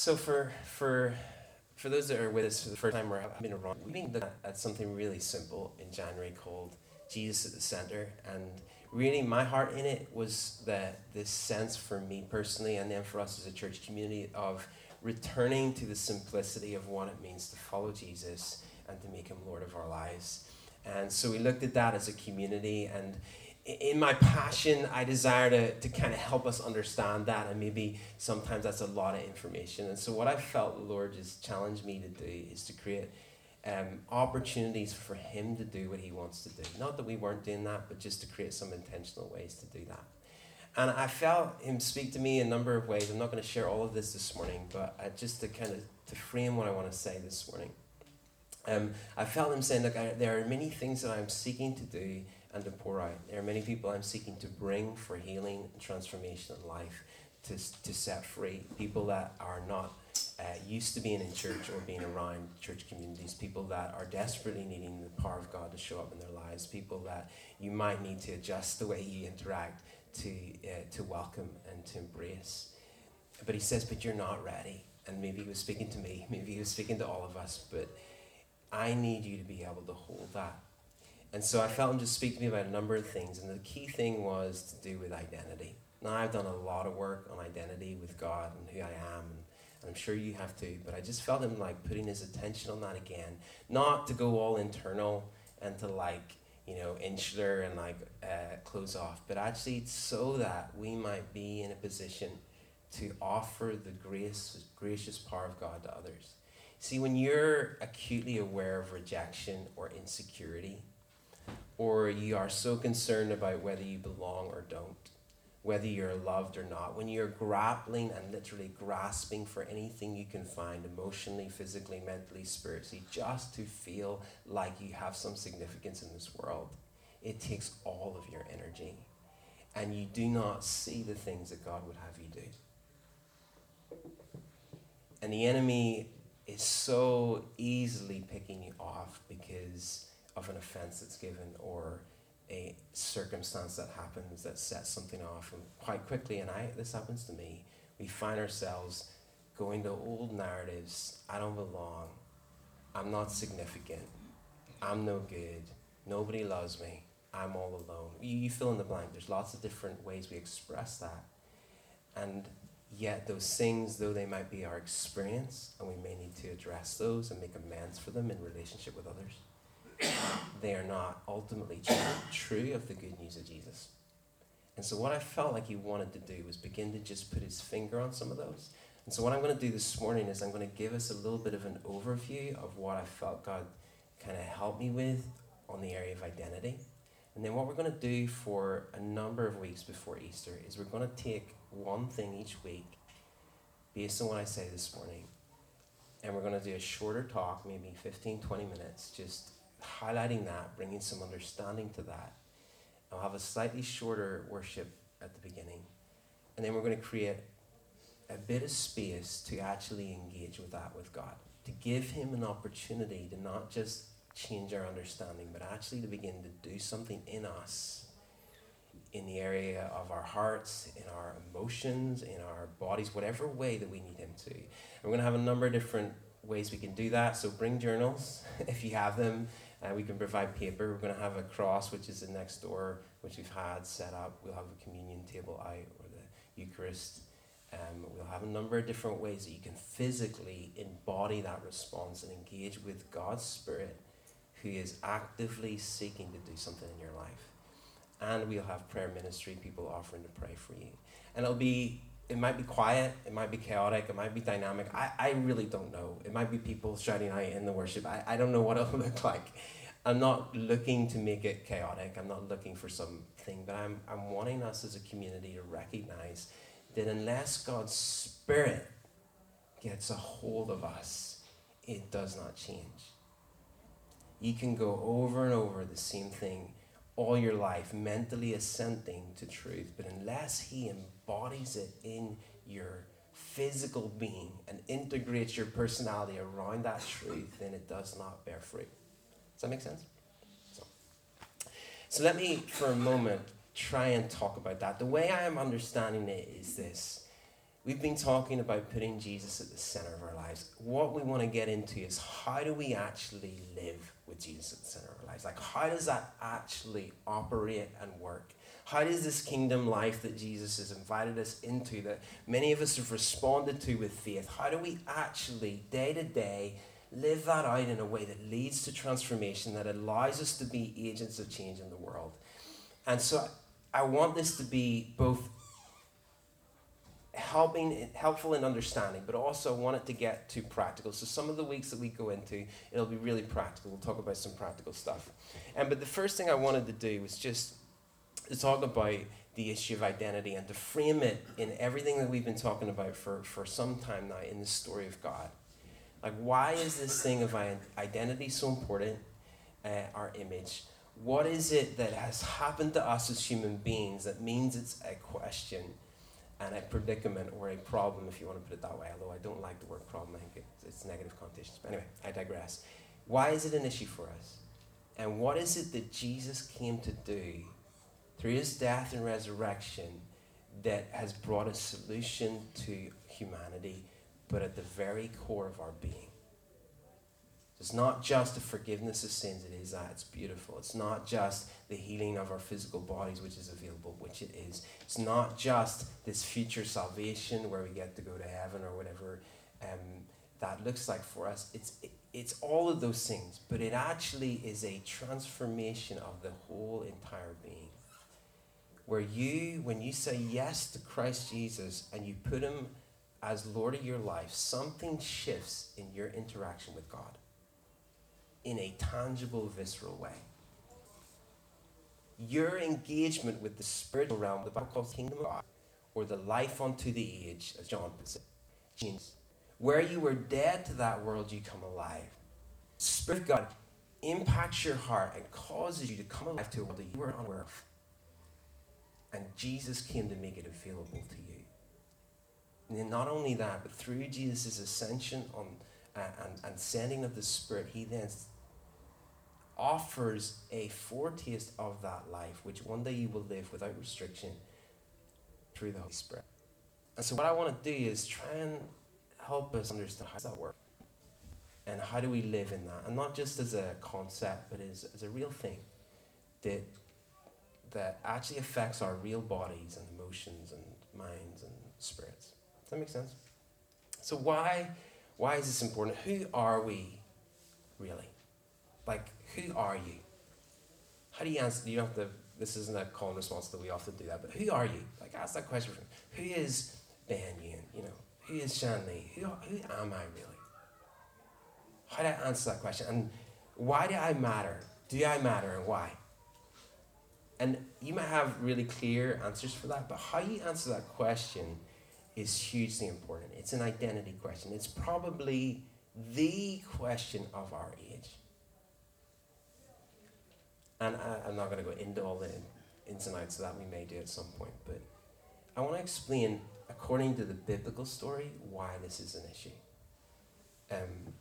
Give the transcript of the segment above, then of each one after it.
So for for for those that are with us for the first time or have been around, we've been at something really simple in January called Jesus at the center, and really my heart in it was that this sense for me personally, and then for us as a church community of returning to the simplicity of what it means to follow Jesus and to make him Lord of our lives. And so we looked at that as a community and in my passion, I desire to, to kind of help us understand that, and maybe sometimes that's a lot of information. And so, what I felt the Lord just challenged me to do is to create um, opportunities for Him to do what He wants to do. Not that we weren't doing that, but just to create some intentional ways to do that. And I felt Him speak to me a number of ways. I'm not going to share all of this this morning, but I, just to kind of to frame what I want to say this morning. Um, I felt Him saying, Look, I, there are many things that I'm seeking to do and to pour out. There are many people I'm seeking to bring for healing and transformation in life, to, to set free. People that are not uh, used to being in church or being around church communities, people that are desperately needing the power of God to show up in their lives, people that you might need to adjust the way you interact to, uh, to welcome and to embrace. But he says, But you're not ready. And maybe he was speaking to me, maybe he was speaking to all of us, but I need you to be able to hold that and so I felt him just speak to me about a number of things. And the key thing was to do with identity. Now, I've done a lot of work on identity with God and who I am. And, I'm sure you have too. But I just felt him like putting his attention on that again. Not to go all internal and to like, you know, insular and like uh, close off. But actually so that we might be in a position to offer the grace, gracious power of God to others. See, when you're acutely aware of rejection or insecurity, or you are so concerned about whether you belong or don't, whether you're loved or not, when you're grappling and literally grasping for anything you can find emotionally, physically, mentally, spiritually, just to feel like you have some significance in this world, it takes all of your energy. And you do not see the things that God would have you do. And the enemy is so easily picking you off because of an offense that's given or a circumstance that happens that sets something off. And quite quickly and I this happens to me we find ourselves going to old narratives. I don't belong. I'm not significant. I'm no good. Nobody loves me. I'm all alone. You, you fill in the blank. There's lots of different ways we express that. And yet those things though they might be our experience and we may need to address those and make amends for them in relationship with others they are not ultimately true of the good news of Jesus. And so, what I felt like he wanted to do was begin to just put his finger on some of those. And so, what I'm going to do this morning is I'm going to give us a little bit of an overview of what I felt God kind of helped me with on the area of identity. And then, what we're going to do for a number of weeks before Easter is we're going to take one thing each week based on what I say this morning. And we're going to do a shorter talk, maybe 15, 20 minutes, just highlighting that, bringing some understanding to that. I'll have a slightly shorter worship at the beginning, and then we're going to create a bit of space to actually engage with that with God, to give Him an opportunity to not just change our understanding, but actually to begin to do something in us in the area of our hearts, in our emotions, in our bodies, whatever way that we need Him to. And we're going to have a number of different ways we can do that. So bring journals if you have them. Uh, we can provide paper. We're going to have a cross, which is the next door, which we've had set up. We'll have a communion table out or the Eucharist. Um, we'll have a number of different ways that you can physically embody that response and engage with God's Spirit, who is actively seeking to do something in your life. And we'll have prayer ministry, people offering to pray for you. And it'll be it might be quiet, it might be chaotic, it might be dynamic. I, I really don't know. It might be people shouting out in the worship. I, I don't know what it'll look like. I'm not looking to make it chaotic. I'm not looking for something, but I'm, I'm wanting us as a community to recognize that unless God's Spirit gets a hold of us, it does not change. You can go over and over the same thing all your life, mentally assenting to truth, but unless He embodies it in your physical being and integrates your personality around that truth, then it does not bear fruit. Does that make sense? So, so let me, for a moment, try and talk about that. The way I am understanding it is this We've been talking about putting Jesus at the center of our lives. What we want to get into is how do we actually live with Jesus at the center lives? Like, how does that actually operate and work? How does this kingdom life that Jesus has invited us into, that many of us have responded to with faith, how do we actually, day to day, live that out in a way that leads to transformation, that allows us to be agents of change in the world? And so I want this to be both helping helpful in understanding but also want it to get to practical. So some of the weeks that we go into it'll be really practical. We'll talk about some practical stuff. And but the first thing i wanted to do was just to talk about the issue of identity and to frame it in everything that we've been talking about for, for some time now in the story of god. Like why is this thing of identity so important uh, our image? What is it that has happened to us as human beings that means it's a question and a predicament or a problem, if you want to put it that way, although I don't like the word problem, I think it's, it's negative connotations. But anyway, I digress. Why is it an issue for us? And what is it that Jesus came to do through his death and resurrection that has brought a solution to humanity, but at the very core of our being? It's not just the forgiveness of sins, it is that. It's beautiful. It's not just the healing of our physical bodies, which is available, which it is. It's not just this future salvation where we get to go to heaven or whatever um, that looks like for us. It's, it, it's all of those things, but it actually is a transformation of the whole entire being. Where you, when you say yes to Christ Jesus and you put him as Lord of your life, something shifts in your interaction with God in a tangible, visceral way. Your engagement with the spiritual realm, the Bible calls kingdom of God, or the life unto the age, as John puts it, changes. Where you were dead to that world, you come alive. Spirit God impacts your heart and causes you to come alive to a world that you were unaware of. And Jesus came to make it available to you. And not only that, but through Jesus' ascension on uh, and, and sending of the Spirit, he then offers a foretaste of that life, which one day you will live without restriction through the Holy Spirit. And so, what I want to do is try and help us understand how does that work, and how do we live in that, and not just as a concept, but as, as a real thing that that actually affects our real bodies and emotions and minds and spirits. Does that make sense? So why why is this important? Who are we really? Like who are you? How do you answer? You don't have to, this isn't a call and response that we often do that, but who are you? Like, ask that question from Who is Ben Yuen? You know, who is Shan Lee? Who, who am I really? How do I answer that question? And why do I matter? Do I matter and why? And you might have really clear answers for that, but how you answer that question is hugely important. It's an identity question. It's probably the question of our age and I, am not going to go into all the ins and outs of that. We may do at some point, but I want to explain, according to the biblical story, why this is an issue. Um,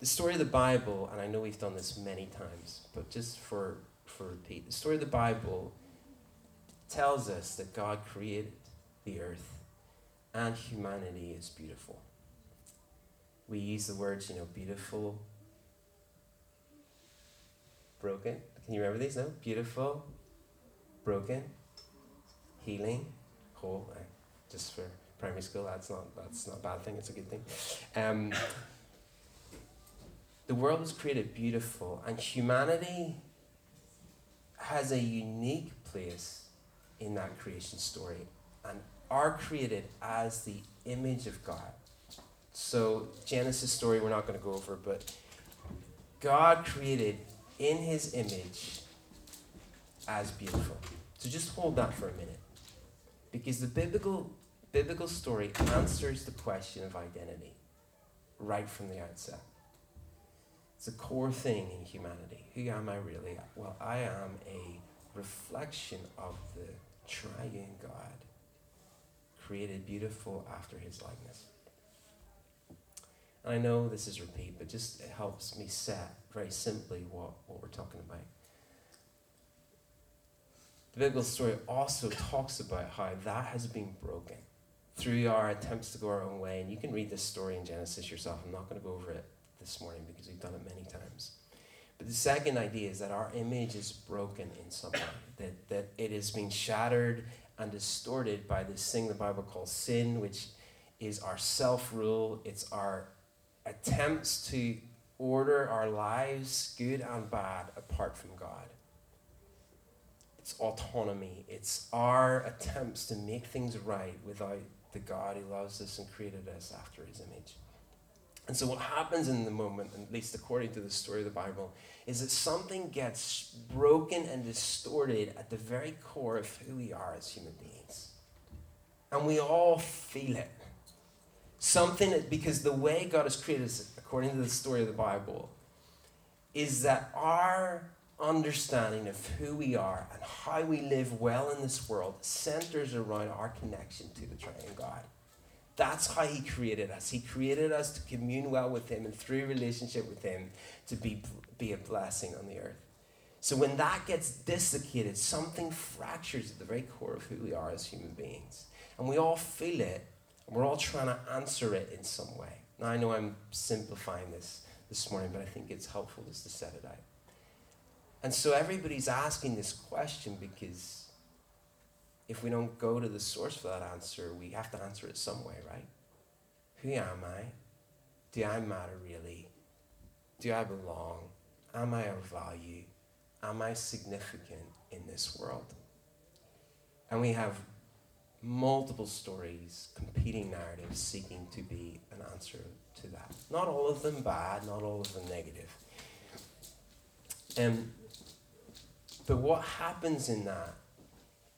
the story of the Bible, and I know we've done this many times, but just for for repeat, the story of the Bible tells us that God created the earth and humanity is beautiful. We use the words, you know, beautiful, broken. Can you remember these? No? Beautiful, broken, healing, whole. Just for primary school, that's not that's not a bad thing. It's a good thing. Um, the world was created beautiful, and humanity has a unique place in that creation story, and are created as the image of God. So Genesis story we're not going to go over, but God created in his image as beautiful. So just hold that for a minute. Because the biblical, biblical story answers the question of identity right from the outset. It's a core thing in humanity. Who am I really? Well, I am a reflection of the triune God, created beautiful after his likeness. And I know this is repeat, but just it helps me set very simply what, what we're talking about. the biblical story also talks about how that has been broken through our attempts to go our own way. And you can read this story in Genesis yourself. I'm not going to go over it this morning because we've done it many times. But the second idea is that our image is broken in some way, that, that it is being shattered and distorted by this thing the Bible calls sin, which is our self rule, it's our attempts to order our lives, good and bad, apart from God. It's autonomy, it's our attempts to make things right without the God who loves us and created us after his image. And so, what happens in the moment, at least according to the story of the Bible, is that something gets broken and distorted at the very core of who we are as human beings. And we all feel it. Something because the way God has created us, according to the story of the Bible, is that our understanding of who we are and how we live well in this world centers around our connection to the triune God. That's how He created us. He created us to commune well with Him and through relationship with Him to be, be a blessing on the earth. So when that gets dislocated, something fractures at the very core of who we are as human beings. And we all feel it, and we're all trying to answer it in some way. Now, I know I'm simplifying this this morning, but I think it's helpful just to set it out. And so everybody's asking this question because if we don't go to the source for that answer, we have to answer it some way, right? Who am I? Do I matter really? Do I belong? Am I of value? Am I significant in this world? And we have multiple stories, competing narratives seeking to be an answer to that. Not all of them bad, not all of them negative. Um, but what happens in that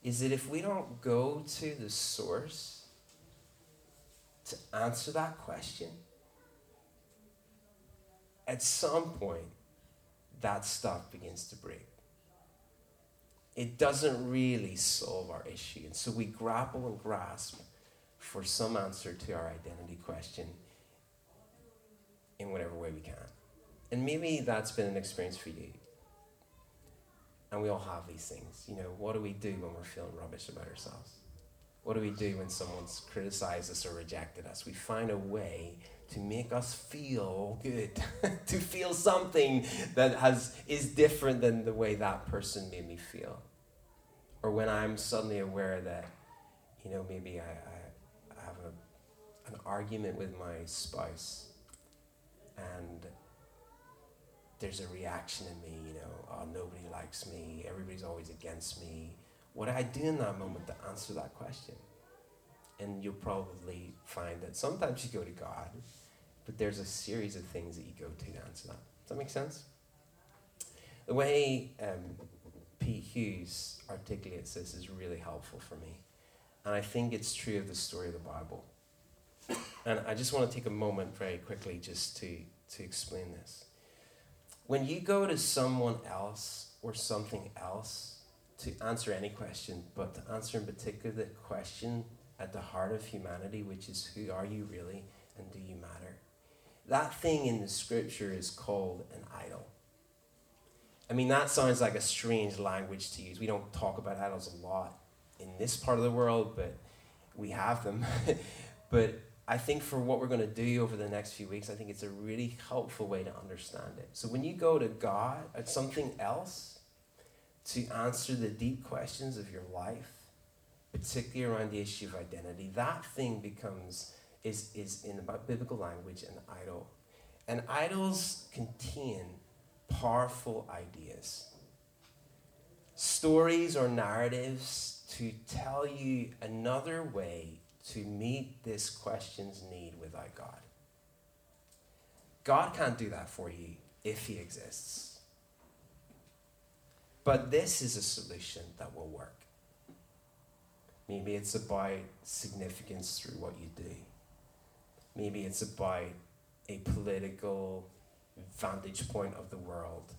is that if we don't go to the source to answer that question, at some point, that stuff begins to break. It doesn't really solve our issue. And so we grapple and grasp for some answer to our identity question in whatever way we can. And maybe that's been an experience for you. And we all have these things. You know, what do we do when we're feeling rubbish about ourselves? What do we do when someone's criticized us or rejected us? We find a way to make us feel good, to feel something that has is different than the way that person made me feel. Or when I'm suddenly aware that, you know, maybe I, I have a, an argument with my spouse and there's a reaction in me, you know, oh, nobody likes me, everybody's always against me. What do I do in that moment to answer that question? And you'll probably find that sometimes you go to God, but there's a series of things that you go to to answer that. Does that make sense? The way um, Pete Hughes articulates this is really helpful for me. And I think it's true of the story of the Bible. And I just want to take a moment very quickly just to, to explain this. When you go to someone else or something else to answer any question, but to answer in particular the question at the heart of humanity, which is who are you really and do you matter? That thing in the scripture is called an idol. I mean, that sounds like a strange language to use. We don't talk about idols a lot in this part of the world, but we have them. but I think for what we're going to do over the next few weeks, I think it's a really helpful way to understand it. So when you go to God at something else to answer the deep questions of your life, particularly around the issue of identity, that thing becomes is is in the biblical language an idol. And idols contain powerful ideas. Stories or narratives to tell you another way to meet this question's need without God. God can't do that for you if He exists. But this is a solution that will work. Maybe it's about significance through what you do. Maybe it's about a political vantage point of the world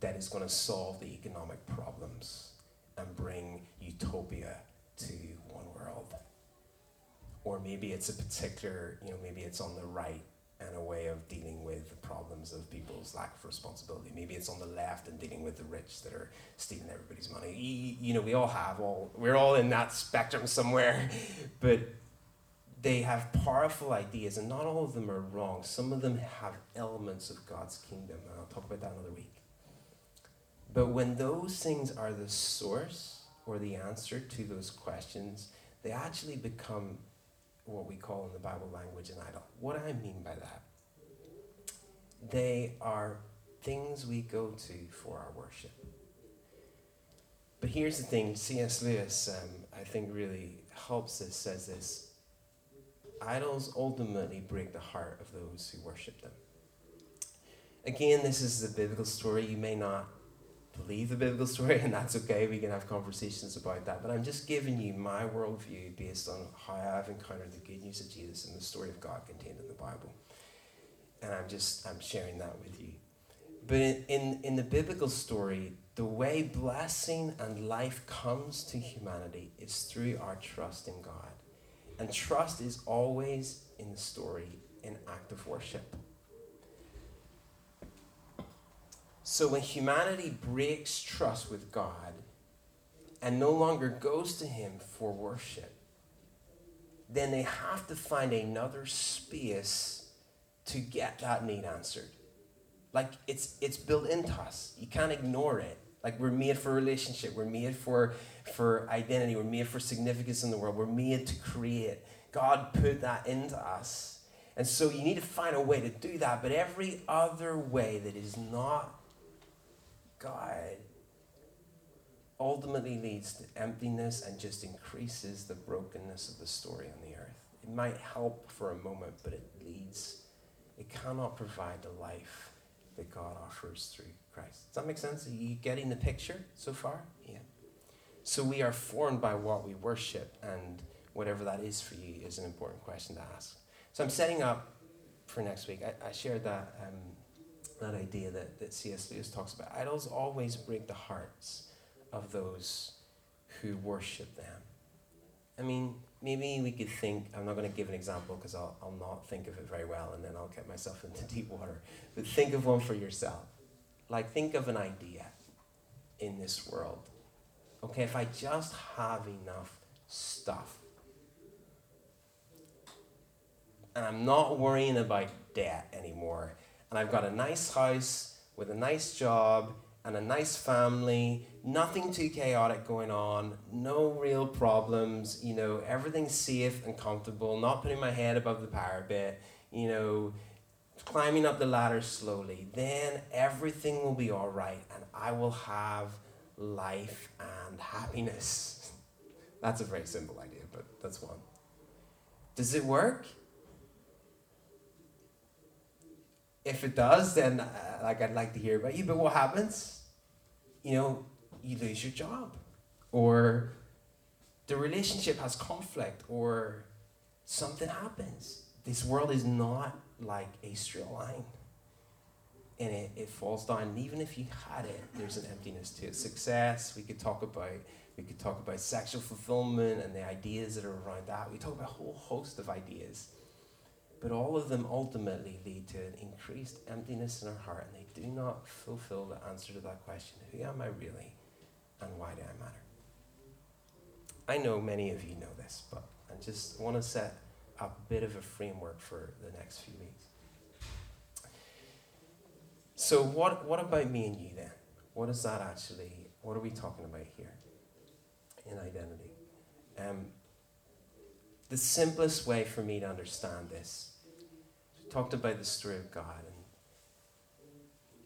that is going to solve the economic problems and bring utopia to one world or maybe it's a particular, you know, maybe it's on the right and a way of dealing with the problems of people's lack of responsibility. Maybe it's on the left and dealing with the rich that are stealing everybody's money. You, you know, we all have all we're all in that spectrum somewhere, but they have powerful ideas, and not all of them are wrong. Some of them have elements of God's kingdom, and I'll talk about that another week. But when those things are the source or the answer to those questions, they actually become what we call in the Bible language an idol. What do I mean by that? They are things we go to for our worship. But here's the thing C.S. Lewis, um, I think, really helps us, says this idols ultimately break the heart of those who worship them. Again, this is a biblical story. You may not believe the biblical story, and that's okay. We can have conversations about that. But I'm just giving you my worldview based on how I've encountered the good news of Jesus and the story of God contained in the Bible. And I'm just I'm sharing that with you. But in, in, in the biblical story, the way blessing and life comes to humanity is through our trust in God. And trust is always in the story an act of worship. So when humanity breaks trust with God and no longer goes to Him for worship, then they have to find another space to get that need answered. Like it's it's built into us. You can't ignore it. Like we're made for relationship. We're made for for identity. We're made for significance in the world. We're made to create. God put that into us. And so you need to find a way to do that. But every other way that is not God ultimately leads to emptiness and just increases the brokenness of the story on the earth. It might help for a moment, but it leads, it cannot provide the life that God offers through Christ. Does that make sense? Are you getting the picture so far? Yeah. So we are formed by what we worship, and whatever that is for you is an important question to ask. So I'm setting up for next week. I, I shared that um, that idea that, that C.S. Lewis talks about. Idols always break the hearts of those who worship them. I mean, maybe we could think, I'm not going to give an example because I'll, I'll not think of it very well and then I'll get myself into deep water. But think of one for yourself. Like, think of an idea in this world. Okay, if I just have enough stuff, and I'm not worrying about debt anymore, and I've got a nice house with a nice job and a nice family, nothing too chaotic going on, no real problems, you know, everything's safe and comfortable, not putting my head above the parapet, you know, climbing up the ladder slowly, then everything will be all right and I will have life and happiness. That's a very simple idea, but that's one. Does it work? if it does, then uh, like I'd like to hear about you. But what happens? You know, you lose your job, or the relationship has conflict, or something happens. This world is not like a straight line. And it, it falls down. And even if you had it, there's an emptiness to it. Success, we could talk about we could talk about sexual fulfillment and the ideas that are around that. We talk about a whole host of ideas. But all of them ultimately lead to an increased emptiness in our heart, and they do not fulfill the answer to that question who am I really, and why do I matter? I know many of you know this, but I just want to set a bit of a framework for the next few weeks. So, what, what about me and you then? What is that actually? What are we talking about here in identity? Um, the simplest way for me to understand this talked about the story of God. And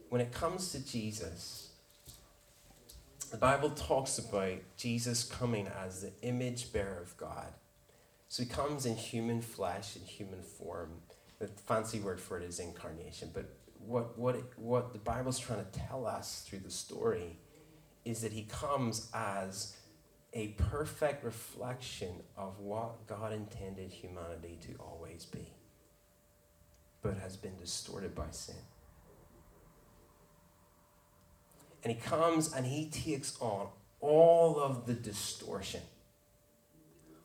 when it comes to Jesus, the Bible talks about Jesus coming as the image bearer of God. So he comes in human flesh, in human form. The fancy word for it is incarnation. But what, what, what the Bible's trying to tell us through the story is that he comes as a perfect reflection of what God intended humanity to always be but has been distorted by sin. And he comes and he takes on all of the distortion,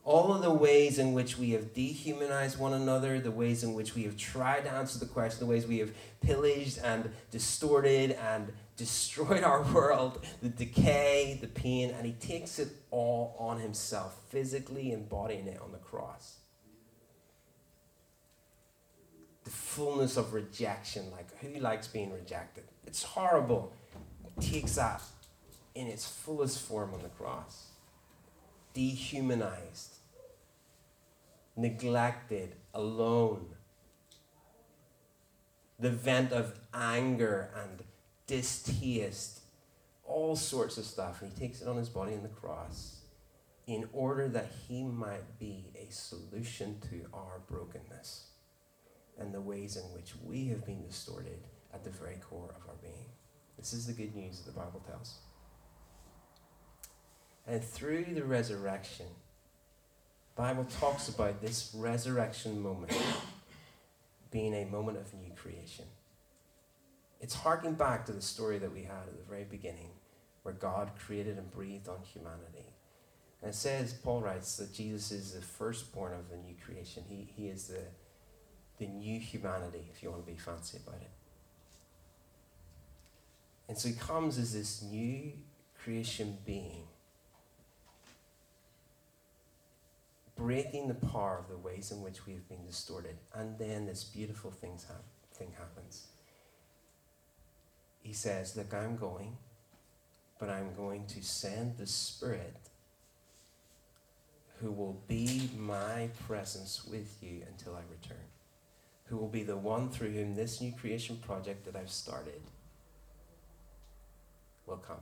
all of the ways in which we have dehumanized one another, the ways in which we have tried to answer the question, the ways we have pillaged and distorted and destroyed our world, the decay, the pain, and he takes it all on himself, physically embodying it on the cross. The fullness of rejection, like who likes being rejected? It's horrible. Takes that in its fullest form on the cross. Dehumanized, neglected, alone. The vent of anger and distaste, all sorts of stuff. And he takes it on his body on the cross in order that he might be a solution to our brokenness and the ways in which we have been distorted at the very core of our being. This is the good news that the Bible tells. And through the resurrection, the Bible talks about this resurrection moment being a moment of new creation. It's harking back to the story that we had at the very beginning, where God created and breathed on humanity. And it says, Paul writes, that Jesus is the firstborn of the new creation. He, he is the, the new humanity, if you want to be fancy about it. And so he comes as this new creation being, breaking the power of the ways in which we have been distorted. And then this beautiful things ha- thing happens he says, Look, I'm going, but I'm going to send the Spirit who will be my presence with you until I return, who will be the one through whom this new creation project that I've started will come.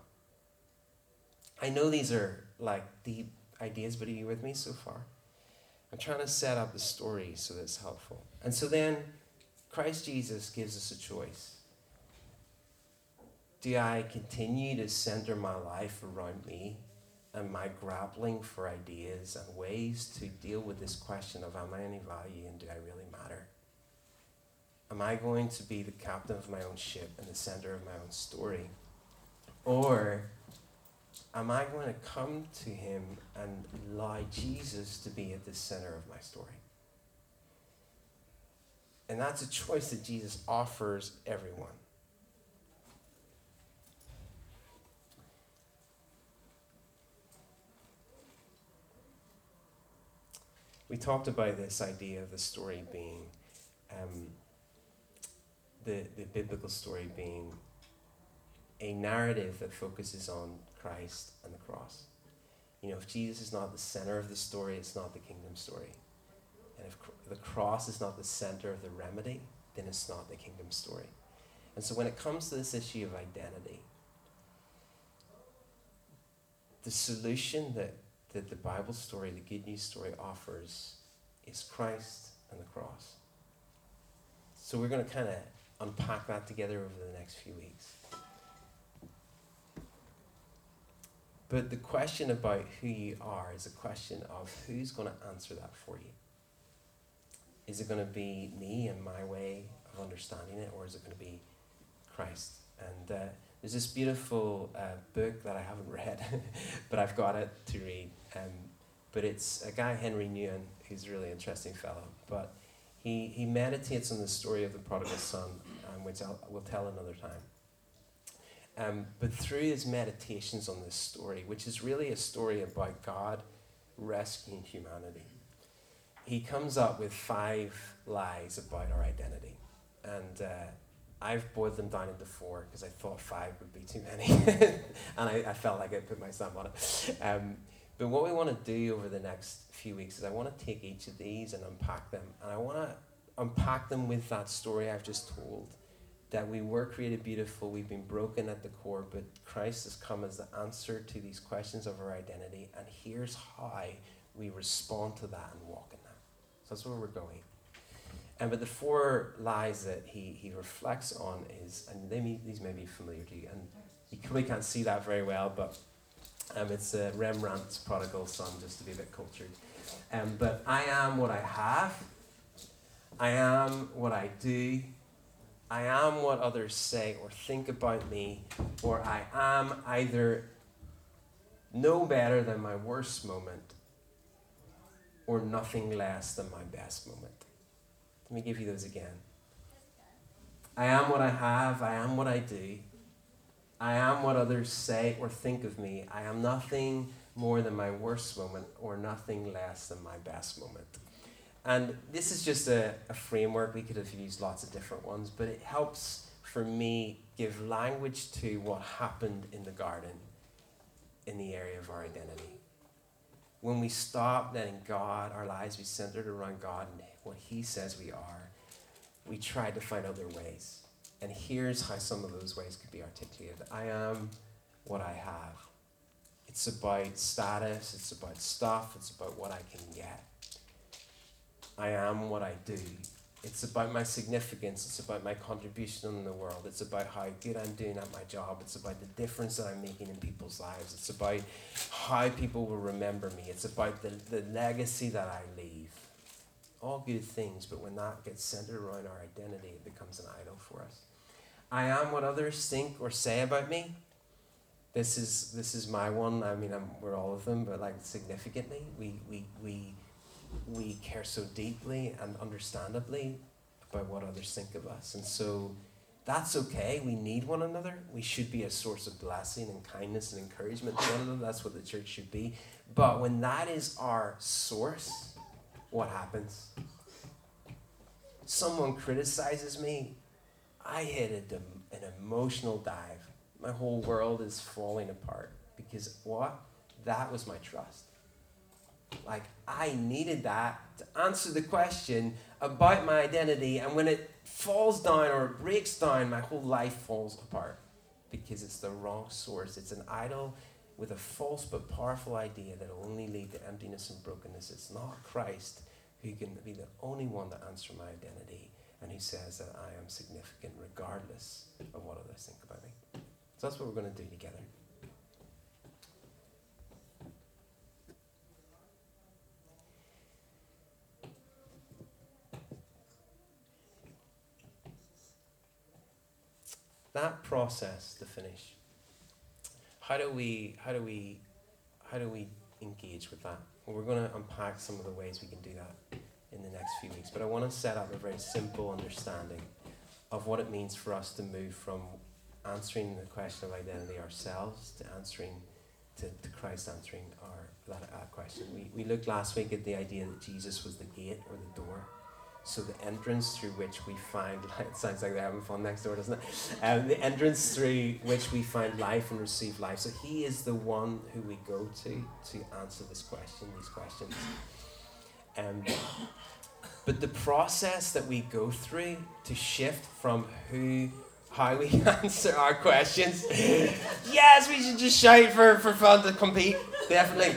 I know these are like deep ideas, but are you with me so far? I'm trying to set up the story so that's helpful. And so then Christ Jesus gives us a choice do I continue to center my life around me and my grappling for ideas and ways to deal with this question of am I any value and do I really matter? Am I going to be the captain of my own ship and the center of my own story? Or am I going to come to him and allow Jesus to be at the center of my story? And that's a choice that Jesus offers everyone. we talked about this idea of the story being um, the, the biblical story being a narrative that focuses on Christ and the cross. You know, if Jesus is not the center of the story, it's not the kingdom story. And if the cross is not the center of the remedy, then it's not the kingdom story. And so when it comes to this issue of identity, the solution that that the Bible story, the good news story, offers is Christ and the cross. So we're going to kind of unpack that together over the next few weeks. But the question about who you are is a question of who's going to answer that for you. Is it going to be me and my way of understanding it, or is it going to be Christ? And uh, there's this beautiful uh, book that I haven't read, but I've got it to read. Um, but it's a guy, Henri Nouwen, who's a really interesting fellow. But he, he meditates on the story of the prodigal son, um, which I'll, will tell another time. Um, but through his meditations on this story, which is really a story about God rescuing humanity, he comes up with five lies about our identity. And uh, I've boiled them down into four because I thought five would be too many. and I, I, felt like I put my stamp on it. Um, but what we want to do over the next few weeks is I want to take each of these and unpack them. And I want to unpack them with that story I've just told that we were created beautiful, we've been broken at the core, but Christ has come as the answer to these questions of our identity. And here's how we respond to that and walk in that. So that's where we're going. And but the four lies that he, he reflects on is, and they may, these may be familiar to you, and you probably can't see that very well, but um, it's uh, Rembrandt's Prodigal Son, just to be a bit cultured. Um, but I am what I have. I am what I do. I am what others say or think about me, or I am either no better than my worst moment, or nothing less than my best moment. Let me give you those again. I am what I have, I am what I do. I am what others say or think of me. I am nothing more than my worst moment or nothing less than my best moment. And this is just a, a framework. We could have used lots of different ones, but it helps for me give language to what happened in the garden in the area of our identity. When we stop letting God, our lives be centered around God and what He says we are, we try to find other ways. And here's how some of those ways could be articulated I am what I have. It's about status, it's about stuff, it's about what I can get. I am what I do. It's about my significance. It's about my contribution in the world. It's about how good I'm doing at my job. It's about the difference that I'm making in people's lives. It's about how people will remember me. It's about the, the legacy that I leave. All good things, but when that gets centered around our identity, it becomes an idol for us. I am what others think or say about me. This is this is my one. I mean, I'm, we're all of them, but like significantly, we we we we care so deeply and understandably about what others think of us. And so that's okay. We need one another. We should be a source of blessing and kindness and encouragement to one another. That's what the church should be. But when that is our source, what happens? Someone criticizes me, I hit a, an emotional dive. My whole world is falling apart because what? That was my trust. Like, I needed that to answer the question about my identity, and when it falls down or it breaks down, my whole life falls apart because it's the wrong source. It's an idol with a false but powerful idea that will only lead to emptiness and brokenness. It's not Christ who can be the only one to answer my identity and who says that I am significant regardless of what others think about me. So that's what we're going to do together. That process to finish how do we how do we how do we engage with that? Well, we're going to unpack some of the ways we can do that in the next few weeks but i want to set up a very simple understanding of what it means for us to move from answering the question of identity ourselves to answering to, to christ answering our that question. We, we looked last week at the idea that jesus was the gate or the door so the entrance through which we find it sounds like they're having fun next door, doesn't it? Um, the entrance through which we find life and receive life. So he is the one who we go to to answer this question, these questions. Um, but the process that we go through to shift from who how we answer our questions. yes, we should just shout for, for fun to compete. Definitely.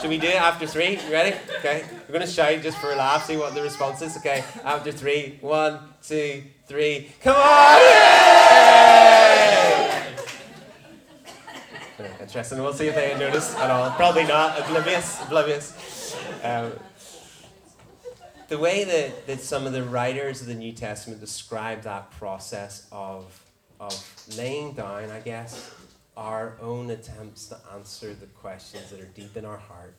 Should we do it after three? You ready? Okay. We're going to shout just for a laugh, see what the response is. Okay. After three. One, two, three. Come on! Yay! Interesting. We'll see if they notice at all. Probably not. Oblivious. Oblivious. Um, the way that, that some of the writers of the New Testament describe that process of, of laying down, I guess, our own attempts to answer the questions that are deep in our heart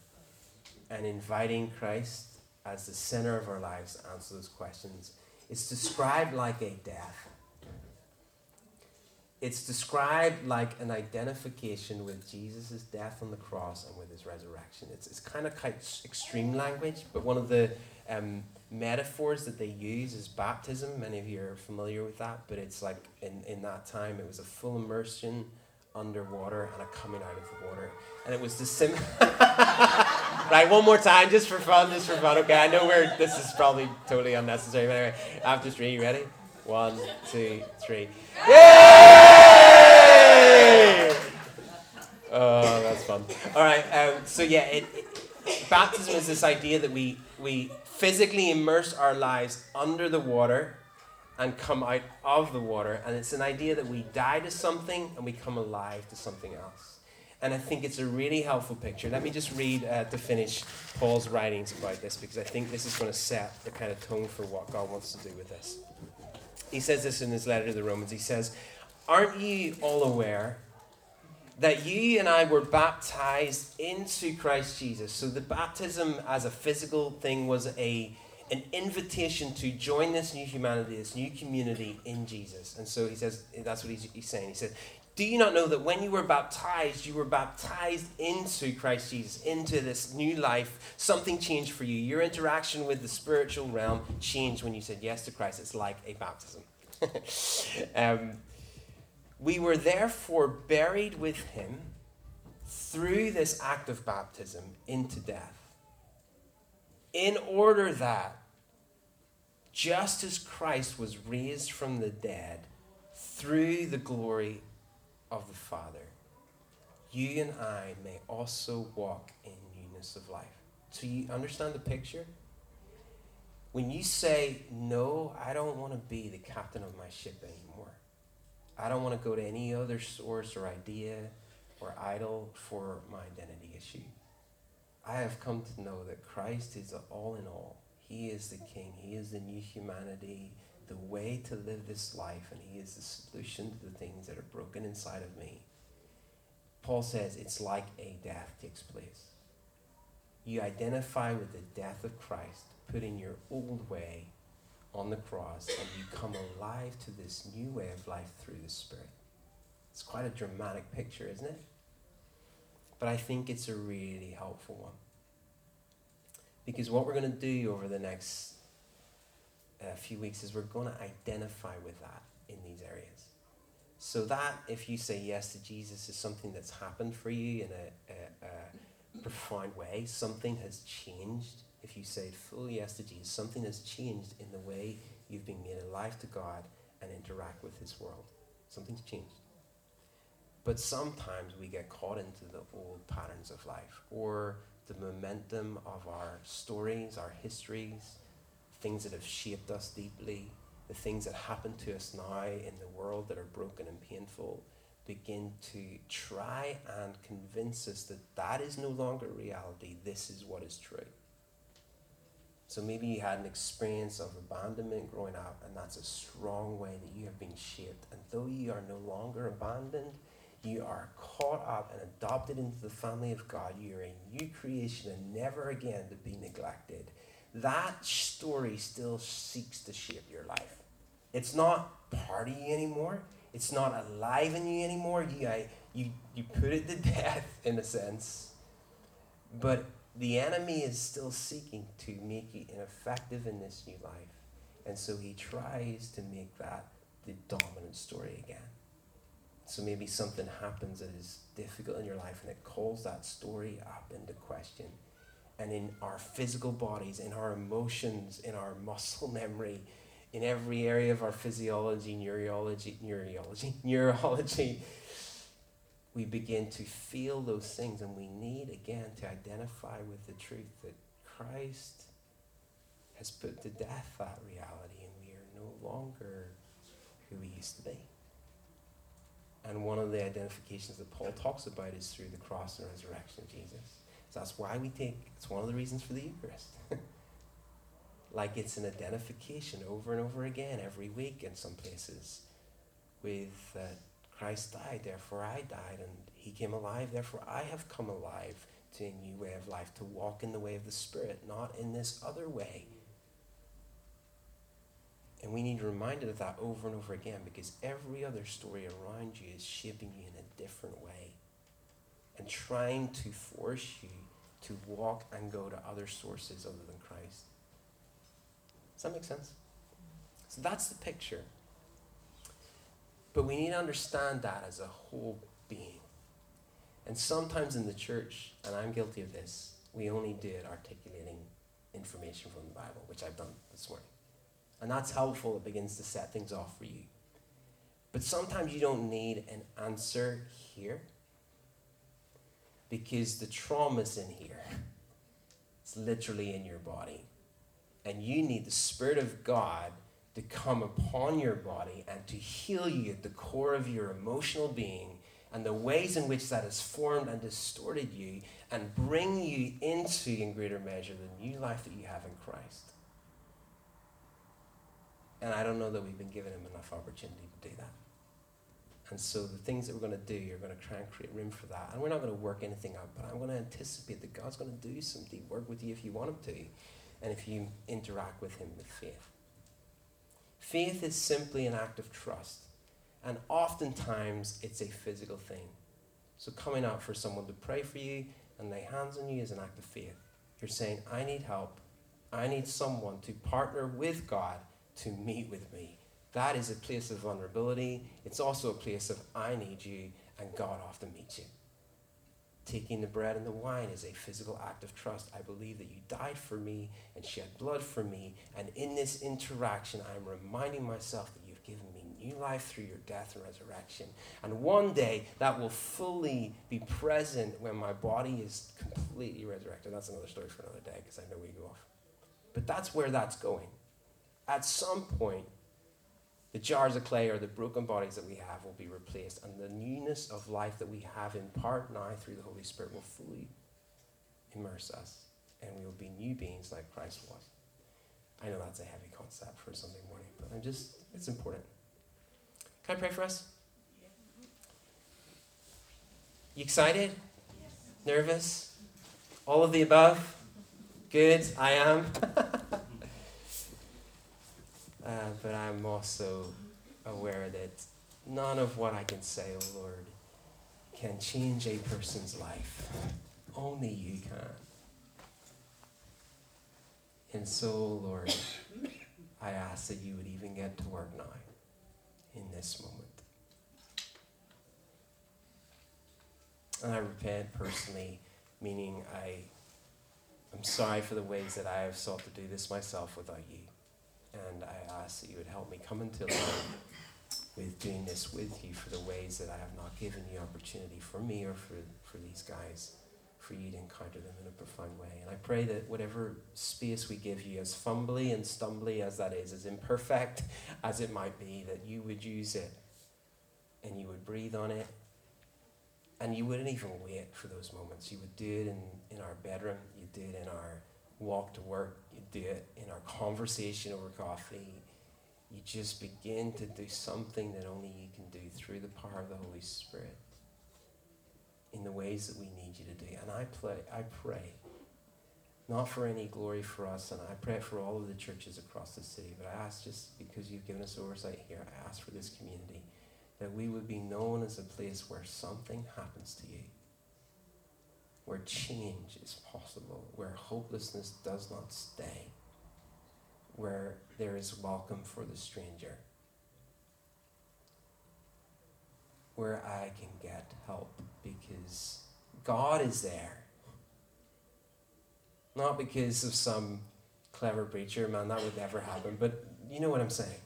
and inviting Christ as the center of our lives to answer those questions. It's described like a death. It's described like an identification with Jesus' death on the cross and with his resurrection. It's, it's kind of quite extreme language, but one of the um, metaphors that they use is baptism. Many of you are familiar with that, but it's like in, in that time, it was a full immersion underwater and a coming out of the water. And it was the sim. right, one more time, just for fun, just for fun. Okay, I know we're. This is probably totally unnecessary, but anyway, after three, you ready? One, two, three. Yay! Oh, that's fun. All right. Um, so yeah, it, it, baptism is this idea that we we physically immerse our lives under the water and come out of the water. And it's an idea that we die to something and we come alive to something else. And I think it's a really helpful picture. Let me just read uh, to finish Paul's writings about this because I think this is going to set the kind of tone for what God wants to do with this. He says this in his letter to the Romans. He says, Aren't you all aware that you and I were baptized into Christ Jesus. So the baptism as a physical thing was a an invitation to join this new humanity, this new community in Jesus. And so he says, that's what he's, he's saying. He said, Do you not know that when you were baptized, you were baptized into Christ Jesus, into this new life? Something changed for you. Your interaction with the spiritual realm changed when you said yes to Christ. It's like a baptism. um, we were therefore buried with him through this act of baptism into death, in order that, just as Christ was raised from the dead through the glory of the Father, you and I may also walk in newness of life. So you understand the picture? When you say, No, I don't want to be the captain of my ship anymore. I don't want to go to any other source or idea or idol for my identity issue. I have come to know that Christ is all in all. He is the King. He is the new humanity, the way to live this life, and He is the solution to the things that are broken inside of me. Paul says it's like a death takes place. You identify with the death of Christ, putting your old way on the cross and you come alive to this new way of life through the Spirit. It's quite a dramatic picture, isn't it? But I think it's a really helpful one. Because what we're going to do over the next uh, few weeks is we're going to identify with that in these areas. So that if you say yes to Jesus is something that's happened for you in a, a, a profound way, something has changed if you say full yes to Jesus, something has changed in the way you've been made alive to God and interact with His world. Something's changed. But sometimes we get caught into the old patterns of life or the momentum of our stories, our histories, things that have shaped us deeply, the things that happen to us now in the world that are broken and painful begin to try and convince us that that is no longer reality. This is what is true. So maybe you had an experience of abandonment growing up, and that's a strong way that you have been shaped. And though you are no longer abandoned, you are caught up and adopted into the family of God. You are a new creation and never again to be neglected. That story still seeks to shape your life. It's not part of you anymore. It's not alive in you anymore. You, you, you put it to death in a sense. But the enemy is still seeking to make you ineffective in this new life. And so he tries to make that the dominant story again. So maybe something happens that is difficult in your life and it calls that story up into question. And in our physical bodies, in our emotions, in our muscle memory, in every area of our physiology, neurology, neurology, neurology, we begin to feel those things, and we need again to identify with the truth that Christ has put to death that reality, and we are no longer who we used to be. And one of the identifications that Paul talks about is through the cross and resurrection of Jesus. So that's why we take, it's one of the reasons for the Eucharist. like it's an identification over and over again every week in some places with uh, Christ died, therefore I died, and he came alive, therefore I have come alive to a new way of life, to walk in the way of the Spirit, not in this other way. We need reminded of that over and over again because every other story around you is shaping you in a different way and trying to force you to walk and go to other sources other than Christ. Does that make sense? So that's the picture. But we need to understand that as a whole being. And sometimes in the church, and I'm guilty of this, we only did articulating information from the Bible, which I've done this morning. And that's helpful. It begins to set things off for you. But sometimes you don't need an answer here because the trauma's in here. It's literally in your body. And you need the Spirit of God to come upon your body and to heal you at the core of your emotional being and the ways in which that has formed and distorted you and bring you into, in greater measure, the new life that you have in Christ. And I don't know that we've been given him enough opportunity to do that. And so the things that we're going to do, you're going to try and create room for that. And we're not going to work anything out, but I'm going to anticipate that God's going to do some deep work with you if you want Him to, and if you interact with Him with faith. Faith is simply an act of trust, and oftentimes it's a physical thing. So coming out for someone to pray for you and lay hands on you is an act of faith. You're saying, I need help. I need someone to partner with God to meet with me. That is a place of vulnerability. It's also a place of I need you and God often meets you. Taking the bread and the wine is a physical act of trust. I believe that you died for me and shed blood for me. And in this interaction, I'm reminding myself that you've given me new life through your death and resurrection. And one day that will fully be present when my body is completely resurrected. That's another story for another day because I know we go off. But that's where that's going. At some point, the jars of clay or the broken bodies that we have will be replaced, and the newness of life that we have in part now through the Holy Spirit will fully immerse us, and we will be new beings like Christ was. I know that's a heavy concept for Sunday morning, but I'm just, it's important. Can I pray for us? You excited? Yes. Nervous? All of the above? Good, I am. Uh, but I'm also aware that none of what I can say, oh Lord, can change a person's life. Only you can. And so, Lord, I ask that you would even get to work now in this moment. And I repent personally, meaning I, I'm sorry for the ways that I have sought to do this myself without you. And I ask that you would help me come into line with doing this with you for the ways that I have not given you opportunity for me or for, for these guys, for you to encounter them in a profound way. And I pray that whatever space we give you, as fumbly and stumbly as that is, as imperfect as it might be, that you would use it and you would breathe on it and you wouldn't even wait for those moments. You would do it in, in our bedroom, you do it in our walk to work, do it in our conversation over coffee. You just begin to do something that only you can do through the power of the Holy Spirit in the ways that we need you to do. And I pray, I pray, not for any glory for us, and I pray for all of the churches across the city, but I ask just because you've given us oversight here, I ask for this community that we would be known as a place where something happens to you where change is possible, where hopelessness does not stay, where there is welcome for the stranger, where I can get help because God is there. Not because of some clever preacher, man, that would never happen, but you know what I'm saying.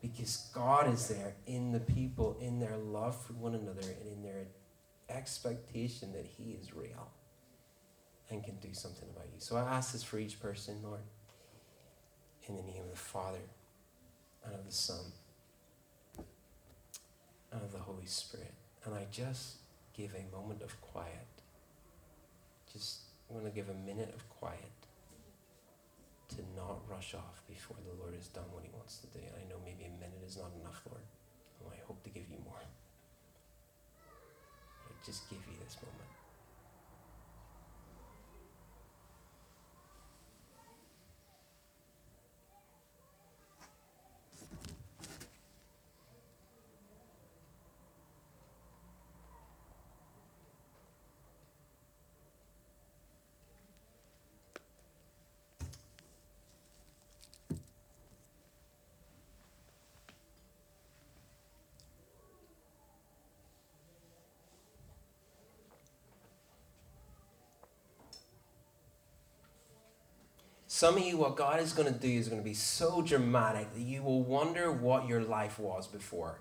Because God is there in the people, in their love for one another, and in their expectation that He is real and can do something about you. So I ask this for each person, Lord, in the name of the Father and of the Son and of the Holy Spirit. And I just give a moment of quiet. Just want to give a minute of quiet to not rush off before the Lord has done what He wants to do. And I know maybe a minute is not enough, Lord. I hope to give you more just give you this moment. Some of you, what God is going to do is going to be so dramatic that you will wonder what your life was before.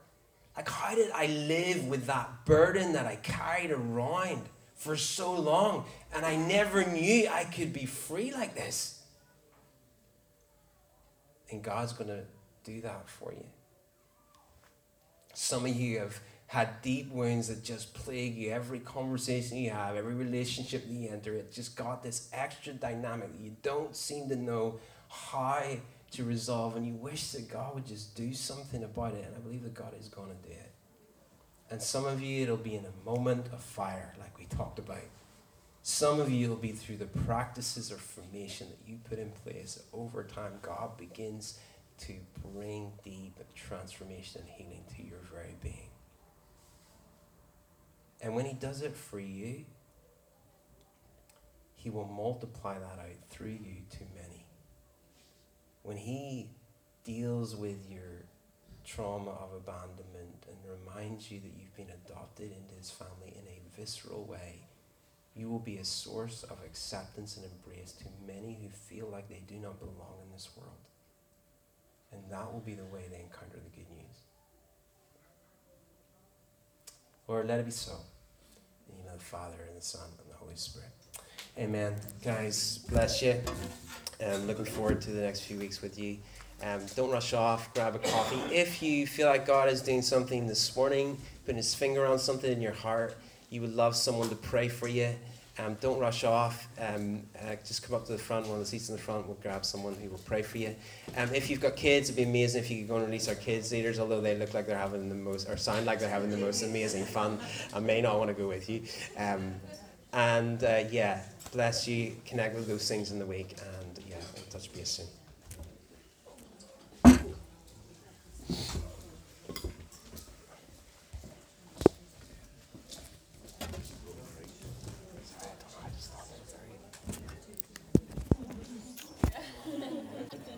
Like, how did I live with that burden that I carried around for so long? And I never knew I could be free like this. And God's going to do that for you. Some of you have had deep wounds that just plague you. Every conversation you have, every relationship you enter, it just got this extra dynamic you don't seem to know how to resolve, and you wish that God would just do something about it. And I believe that God is going to do it. And some of you, it'll be in a moment of fire, like we talked about. Some of you, it'll be through the practices or formation that you put in place. Over time, God begins to bring deep transformation and healing to your very being. And when He does it for you, He will multiply that out through you to many. When He deals with your trauma of abandonment and reminds you that you've been adopted into His family in a visceral way, you will be a source of acceptance and embrace to many who feel like they do not belong in this world. And that will be the way they encounter the good news. Lord, let it be so. In the name of the Father, and the Son, and the Holy Spirit. Amen. Guys, bless you. I'm looking forward to the next few weeks with you. Um, don't rush off, grab a coffee. If you feel like God is doing something this morning, putting his finger on something in your heart, you would love someone to pray for you, um, don't rush off. Um, uh, just come up to the front, one of the seats in the front. We'll grab someone who will pray for you. Um, if you've got kids, it'd be amazing if you could go and release our kids leaders, although they look like they're having the most, or sound like they're having the most amazing fun. I may not want to go with you. Um, and uh, yeah, bless you. Connect with those things in the week, and yeah, we'll touch base soon.